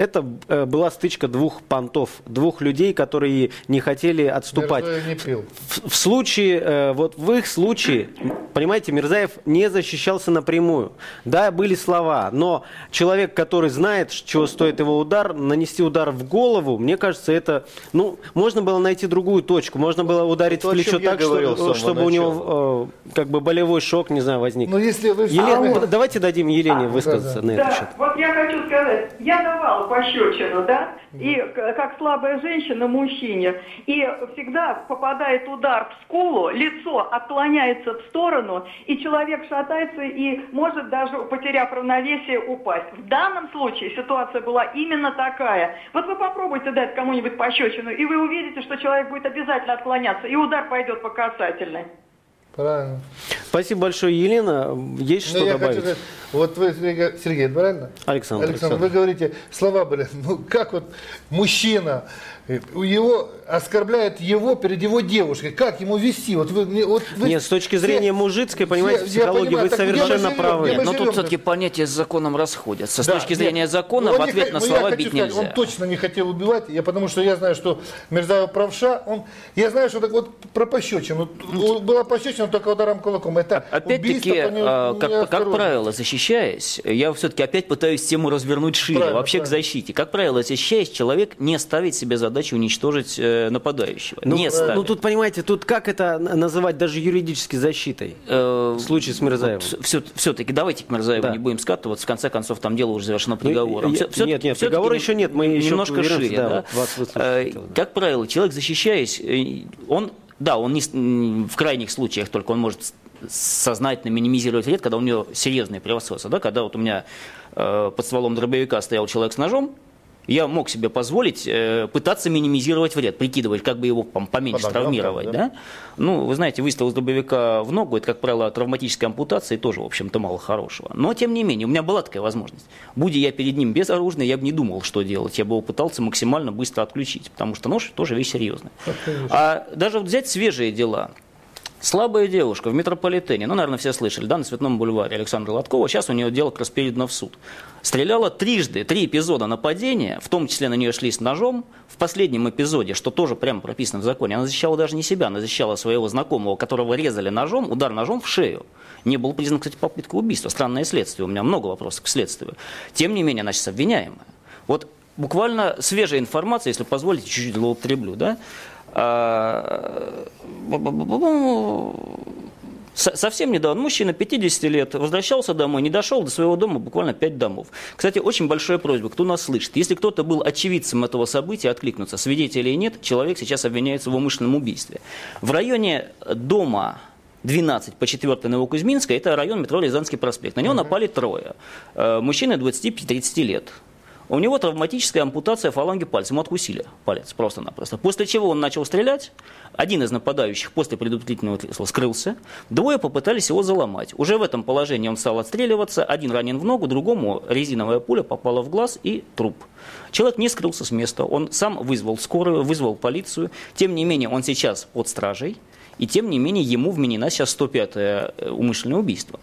это э, была стычка двух понтов, двух людей, которые не хотели отступать. Мирзоев не пил. В, в случае, э, вот в их случае, понимаете, Мирзаев не защищался напрямую. Да, были слова, но человек, который знает, чего стоит его удар, нанести удар в голову, мне кажется, это, ну, можно было найти другую точку, можно было ударить Вот в плечо так, говорил что, чтобы у него э, как бы болевой шок, не знаю, возник. Но если вы... Елена, д- давайте дадим Елене высказаться на этот Да, счет. вот я хочу сказать, я давала пощечину, да, и как слабая женщина мужчине, и всегда попадает удар в скулу, лицо отклоняется в сторону, и человек шатается и может даже, потеряв равновесие, упасть. В данном случае ситуация была именно такая. Вот вы попробуйте дать кому-нибудь пощечину, и вы увидите, что человек будет обязательно отклоняться, и удар пойдет по касательной. Правильно. Спасибо большое, Елена. Есть Но что я добавить? хочу вот вы, Сергей, правильно? Александр. Александр, вы говорите, слова были, ну как вот мужчина его оскорбляют его перед его девушкой. Как ему вести? Вот вы, вот вы Нет, с точки все- зрения мужицкой, понимаете, все- я психологии, понимаю, вы совершенно живем? правы. Мы Но живем? тут все-таки понятия с законом расходятся. С Да, точки нет, зрения закона, он в не ответ хо- на ну, слова бить сказать, нельзя. Он точно не хотел убивать, я потому что я знаю, что Мерзаев правша, он, я знаю, что так вот про пощечину. Была пощечина только ударом кулаком. Это Опять-таки, по не- а, как, как правило, защищаясь, я все-таки опять пытаюсь тему развернуть шире, Правильно, вообще к защите. Как правило, защищаясь, человек не ставит себе задачу уничтожить э, нападающего. Ну, не э, ставит. ну тут, понимаете, тут как это называть даже юридически защитой? Э, в случае с Мирзаевым. все, все-таки давайте к Мирзаеву Да. не будем скатываться. В конце концов, там дело уже завершено Ну, приговором. я- Всё- нет, нет, всё-таки приговора еще нет, мы еще немножко шире. да, да. вот вас выслушать Э, да. Как правило, человек, защищаясь, он, да, он не, в крайних случаях только он может сознательно минимизировать вред, когда у него серьезное превосходство. Да? Когда вот у меня э, под стволом дробовика стоял человек с ножом, я мог себе позволить э, пытаться минимизировать вред, прикидывать, как бы его пом- поменьше Подогнал, травмировать. да? Да? Ну, вы знаете, выстрел с дробовика в ногу, это, как правило, травматической ампутации тоже, в общем-то, мало хорошего. Но, тем не менее, у меня была такая возможность. Будь я перед ним безоружный, я бы не думал, что делать. Я бы его пытался максимально быстро отключить, потому что нож тоже вещь серьезная. А даже вот взять свежие дела. Слабая девушка в метрополитене, ну, наверное, все слышали, да, на Цветном бульваре Александра Лоткова, сейчас у нее дело как раз передано в суд. Стреляла трижды, три эпизода нападения, в том числе на нее шли с ножом. В последнем эпизоде, что тоже прямо прописано в законе, она защищала даже не себя, она защищала своего знакомого, которого резали ножом, удар ножом в шею. Не был признан, кстати, попытка убийства. Странное следствие, у меня много вопросов к следствию. Тем не менее, она сейчас обвиняемая. Вот буквально свежая информация, если позволите, чуть-чуть злоупотреблю, да? А, Со- Совсем недавно мужчина 50 лет возвращался домой, не дошел до своего дома буквально 5 домов. Кстати, очень большая просьба, кто нас слышит. Если кто-то был очевидцем этого события, откликнуться. Свидетелей нет, человек сейчас обвиняется в умышленном убийстве. В районе дома 12 по 4 Новокузьминской, это район метро Рязанский проспект. На него напали трое. Э, Мужчины 25-30 лет. У него травматическая ампутация фаланги пальца. Ему откусили палец просто-напросто. После чего он начал стрелять. Один из нападающих после предупредительного выстрела скрылся. Двое попытались его заломать. Уже в этом положении он стал отстреливаться. Один ранен в ногу, другому резиновая пуля попала в глаз и труп. Человек не скрылся с места. Он сам вызвал скорую, вызвал полицию. Тем не менее, он сейчас под стражей. И тем не менее, ему вменена сейчас 105-е умышленное убийство.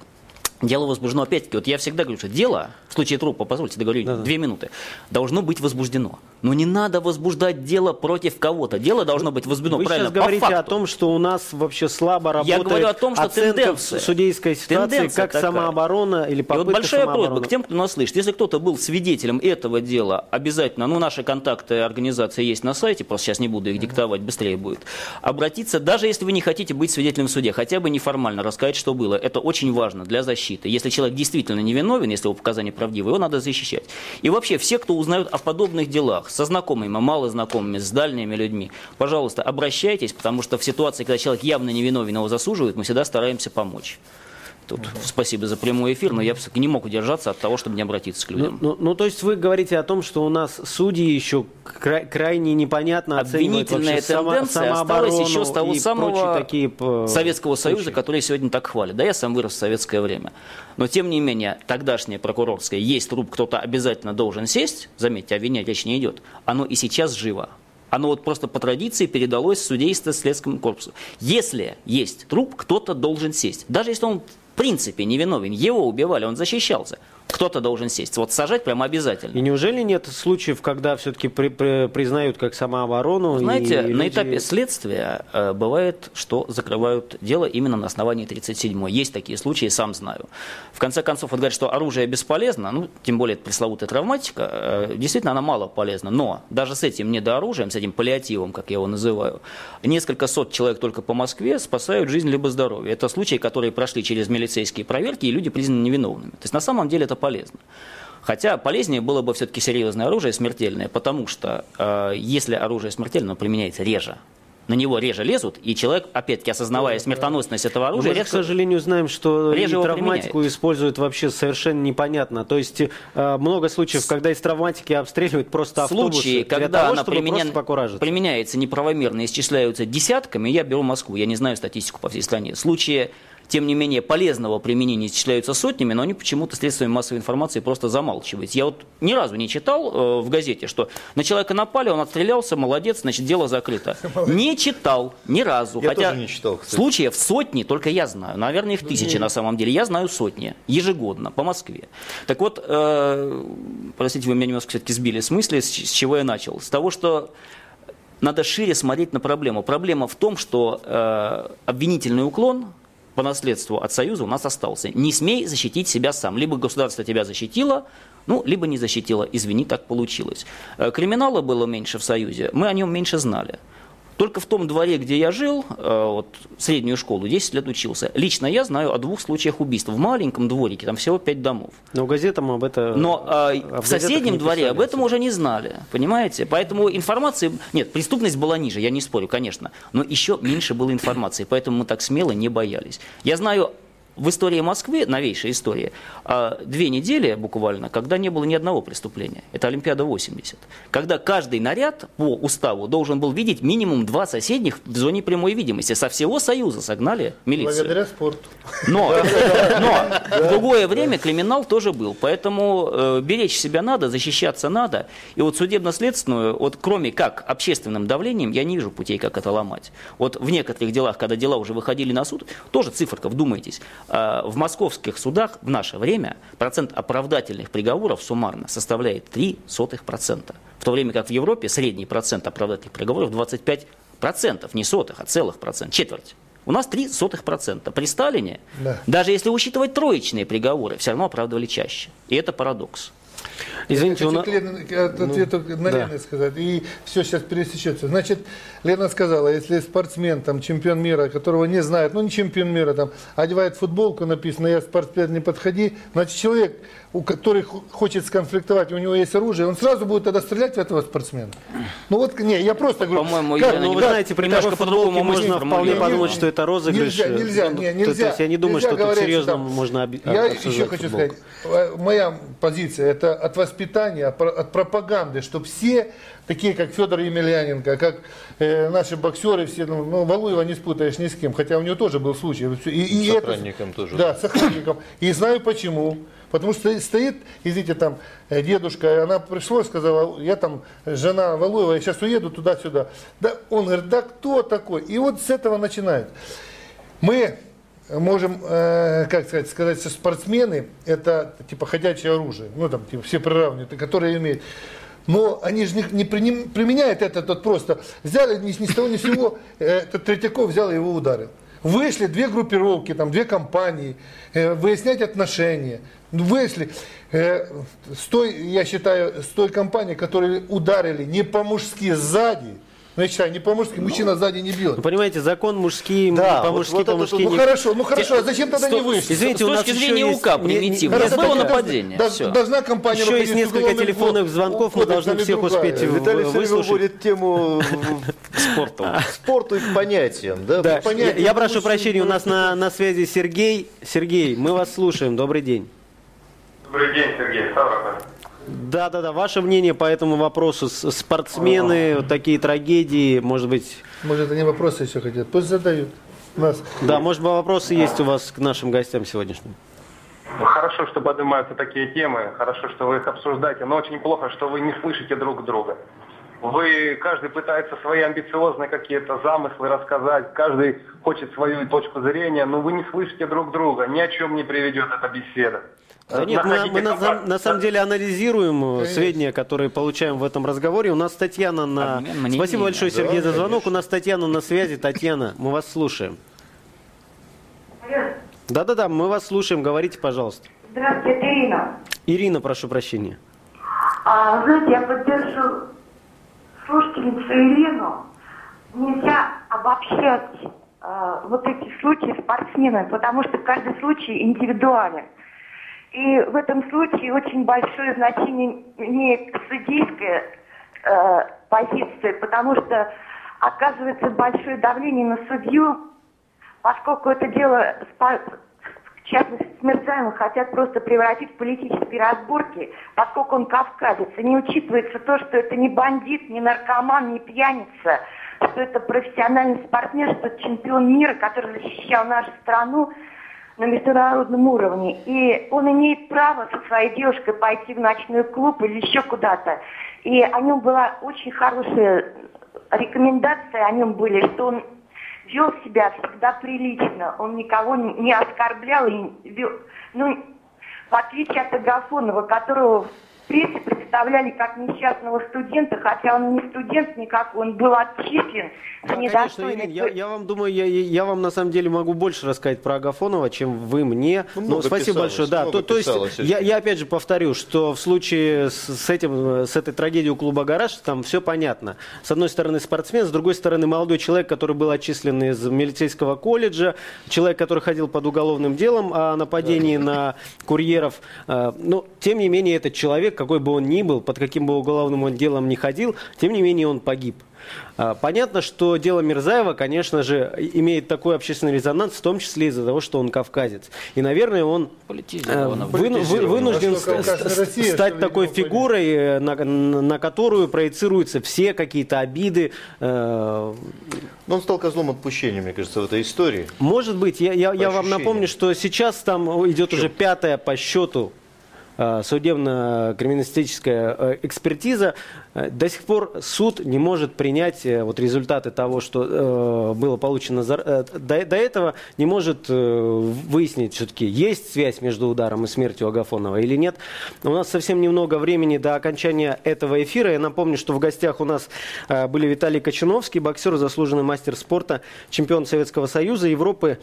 Дело возбуждено, опять-таки, вот я всегда говорю, что дело, в случае трупа, позвольте договорю, две минуты, должно быть возбуждено. Но не надо возбуждать дело против кого-то. Дело должно быть возбуждено Вы правильно, сейчас говорите факту. о том, что у нас вообще слабо Я работает говорю о том, что тенденция. судейской ситуации, Тенденция как такая. самооборона или И попытка вот большая просьба к тем, кто нас слышит. Если кто-то был свидетелем этого дела, обязательно, ну, наши контакты организации есть на сайте, просто сейчас не буду их диктовать, быстрее будет. Обратиться, даже если вы не хотите быть свидетелем в суде, хотя бы неформально рассказать, что было. Это очень важно для защиты. Если человек действительно невиновен, если его показания правдивы, его надо защищать. И вообще, все, кто узнают о подобных делах, со знакомыми, мало знакомыми, с дальними людьми, пожалуйста, обращайтесь, потому что в ситуации, когда человек явно невиновен, его засуживают, мы всегда стараемся помочь. Тут спасибо за прямой эфир, но я все-таки не мог удержаться от того, чтобы не обратиться к Ну, людям. ну, ну, то есть вы говорите о том, что у нас судьи еще кра- крайне непонятно оценивают вообще само- тенденция осталась самооборону еще с того и самого такие Советского Союза, случаи. который сегодня так хвалит. Да, я сам вырос в советское время. Но, тем не менее, тогдашнее прокурорское «есть труп, кто-то обязательно должен сесть», заметьте, о вине речь не идет, оно и сейчас живо. Оно вот просто по традиции передалось судейство следственному корпусу. Если есть труп, кто-то должен сесть. Даже если он принципе невиновен, его убивали, он защищался. Кто-то должен сесть. Вот сажать прямо обязательно. И неужели нет случаев, когда все-таки признают как самооборону? Знаете, и на люди- этапе следствия э, бывает, что закрывают дело именно на основании 37 Есть такие случаи, сам знаю. В конце концов, вот говорят, что оружие бесполезно, ну, тем более это пресловутая травматика, э, действительно, она мало полезна. Но даже с этим недооружием, с этим паллиативом, как я его называю, несколько сот человек только по Москве спасают жизнь либо здоровье. Это случаи, которые прошли через милицейские проверки, и люди признаны невиновными. То есть, на самом деле, это полезно. Хотя полезнее было бы все-таки серьезное оружие смертельное, потому что э, если оружие смертельное, оно применяется реже. На него реже лезут, и человек, опять-таки, осознавая смертоносность этого оружия, Мы, же, к сожалению, знаем, что реже и травматику используют вообще совершенно непонятно. То есть э, много случаев, когда из травматики обстреливают просто автобусы случаи, когда того, она покуражиться. применяется неправомерно, исчисляются десятками, я беру Москву, я не знаю статистику по всей стране. Случаи тем не менее, полезного применения исчисляются сотнями, но они почему-то средствами массовой информации просто замалчиваются. Я вот ни разу не читал э, в газете, что на человека напали, он отстрелялся, молодец, значит, дело закрыто. Не читал ни разу. Я Хотя тоже не читал, кстати. случаев сотни, только я знаю. Наверное, их тысячи на самом деле. Я знаю сотни ежегодно по Москве. Так вот, э, простите, вы меня немножко все-таки сбили с мысли, с, с чего я начал. С того, что надо шире смотреть на проблему. Проблема в том, что э, обвинительный уклон по наследству от Союза у нас остался. Не смей защитить себя сам. Либо государство тебя защитило, ну, либо не защитило. Извини, так получилось. Э, криминала было меньше в Союзе, мы о нем меньше знали. Только в том дворе, где я жил, э, вот среднюю школу, 10 лет учился, лично я знаю о двух случаях убийств. В маленьком дворике, там всего 5 домов. Но газетам об этом... Но э, а в, соседнем не дворе писали об этом уже не знали, понимаете? Поэтому информации... Нет, преступность была ниже, я не спорю, конечно. Но еще меньше было информации, поэтому мы так смело не боялись. Я знаю в истории Москвы, новейшей истории, а, две недели буквально, когда не было ни одного преступления. Это Олимпиада 80. Когда каждый наряд по уставу должен был видеть минимум два соседних в зоне прямой видимости. Со всего Союза согнали милицию. Благодаря спорту. Но, но в другое время криминал тоже был. Поэтому э, беречь себя надо, защищаться надо. И вот судебно-следственную, вот кроме как общественным давлением, я не вижу путей, как это ломать. Вот в некоторых делах, когда дела уже выходили на суд, тоже циферка, вдумайтесь. Э, в московских судах в наше время процент оправдательных приговоров суммарно составляет 0,03%. В то время как в Европе средний процент оправдательных приговоров 25%, не сотых, а целых процент, четверть. У нас 0,03%. При Сталине, Да. даже если учитывать троечные приговоры, все равно оправдывали чаще. И это парадокс. Извините, я хочу к Лене- к- ответу на да. Сказать. И все сейчас пересечется. Значит, Лена сказала, если спортсмен, там, чемпион мира, которого не знают, ну не чемпион мира, там, одевает футболку, написано «Я спортсмен, не подходи», значит, человек, у который хо- хочет сконфликтовать, у него есть оружие, он сразу будет тогда стрелять в этого спортсмена. Ну вот, не, я просто говорю... По-моему, как- Елена Ну, вы как- знаете, немножко по-другому можно вполне подумать, что это розыгрыш. Нельзя, нельзя, Ну, не, то- нельзя. То есть я не думаю, что тут говорить, серьезно там, можно оби- Я еще хочу футболку. сказать, э, моя позиция, это от воспитания, от про- от пропаганды, чтобы все, такие как Федор Емельяненко, как э, наши боксеры, все, ну, ну, Валуева не спутаешь ни с кем, хотя у него тоже был случай. И, и С это- охранником тоже. Да, с охранником. И знаю почему. Потому что стоит- извините, там э, дедушка, она пришла и сказала, я там жена Валуева, я сейчас уеду туда-сюда. Да, он говорит, да кто такой? И вот с этого начинает. Мы можем, э, как сказать, сказать, что спортсмены это типа ходячее оружие, ну там типа, все приравнивают, которые имеют. Но они же не, не применяют это вот просто. Взяли ни, ни с того ни с сего, э, Третьяков взял и его ударил. Вышли две группировки, там две компании, э, выяснять отношения. Ну, Вышли э, с той, я считаю, с той компанией, которые ударили не по-мужски сзади, ну, я считаю, не по-мужски, мужчина сзади не бьет. Ну, понимаете, закон мужские, Да, по-мужски, вот- вот по-мужски ну, не- хорошо, ну, хорошо, а зачем тогда не Сто- вышли? Извините, С у нас точки еще зрения есть- УК не- не- примитивно. Хорошо, Было нападение. должна-. Должна компания Еще есть несколько телефонных ко- звонков, мы должны всех успеть Виталий выслушать. вводит тему спорту. Спорту и понятиям. Да? Я, прошу прощения, у нас на связи Сергей. Сергей, мы вас слушаем. Добрый день. Добрый день, Сергей Ставрополь. Да, да, да. Ваше мнение по этому вопросу. Спортсмены, вот такие трагедии, может быть. Может, они вопросы еще хотят? Пусть задают. Нас. Да, может быть, вопросы есть у вас к нашим гостям сегодняшним. Ну, Хорошо, что поднимаются такие темы, хорошо, что вы их обсуждаете, но очень плохо, что вы не слышите друг друга. Вы, каждый пытается свои амбициозные какие-то замыслы рассказать, каждый хочет свою точку зрения, но вы не слышите друг друга, ни о чем не приведет эта беседа. Да нет, мы, мы на, на самом деле анализируем э, сведения, которые получаем в этом разговоре. У нас Татьяна на... Обмен мнениями. Спасибо большое, Да, Сергей, за звонок. У нас Татьяна на связи. Татьяна, мы вас слушаем. Да-да-да, мы вас слушаем. Говорите, пожалуйста. Здравствуйте, это Ирина. Ирина, прошу прощения. А, знаете, я поддержу слушательницу Ирину. Нельзя обобщать а, вот эти случаи спортсменов, потому что каждый случай индивидуален. И в этом случае очень большое значение имеет судейская э, позиция, потому что оказывается большое давление на судью, поскольку это дело в частности, Смердзаева хотят просто превратить в политические разборки, поскольку он кавказец. И не учитывается то, что это не бандит, не наркоман, не пьяница, что это профессиональный спортсмен, что это чемпион мира, который защищал нашу страну на международном уровне. И он имеет право со своей девушкой пойти в ночной клуб или еще куда-то. И о нем была очень хорошая рекомендация, о нем были, что он вел себя всегда прилично, он никого не оскорблял, и вел, ну, в отличие от Агафонова, которого прессе представляли как несчастного студента, хотя он не студент никак, он был отчислен за Да, конечно, Ирина, я, я вам думаю, я, я вам на самом деле могу больше рассказать про Агафонова, чем вы мне. Ну, Но много спасибо писалось, большое. Да, много то, то есть я, я опять же повторю, что в случае с, этим, с этой трагедией у клуба «Гараж» там все понятно. С одной стороны спортсмен, с другой стороны молодой человек, который был отчислен из милицейского колледжа, человек, который ходил под уголовным делом о нападении на курьеров. Э, Но, тем не менее, этот человек, какой бы он ни был, под каким бы уголовным он делом ни ходил, тем не менее он погиб. А, Понятно, что дело Мирзаева, конечно же, имеет такой общественный резонанс, в том числе из-за того, что он кавказец. И, наверное, он э, выну- вынужден А что, Россия, стать такой фигурой, э, на, на которую проецируются все какие-то обиды. э, Но он стал козлом отпущения, мне кажется, в этой истории. Может быть, я, я, я вам напомню, что сейчас там идет уже пятая по счету судебно-криминалистическая э, экспертиза. Э, До сих пор суд не может принять э, вот результаты того, что э, было получено э, до, этого, не может э, выяснить все-таки, есть связь между ударом и смертью Агафонова или нет. У нас совсем немного времени до окончания этого эфира. Я напомню, что в гостях у нас э, были Виталий Кочановский, боксер, заслуженный мастер спорта, чемпион Советского Союза, Европы,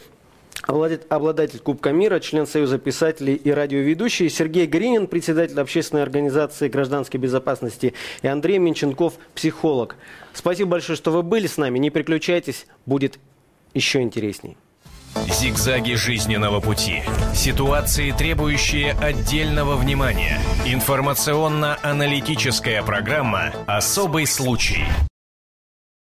обладатель Кубка мира, член Союза писателей и радиоведущий Сергей Гринин, председатель общественной организации гражданской безопасности, и Андрей Менченков, психолог. Спасибо большое, что вы были с нами. Не переключайтесь, будет еще интересней. Зигзаги жизненного пути. Ситуации, требующие отдельного внимания. Информационно-аналитическая программа «Особый случай».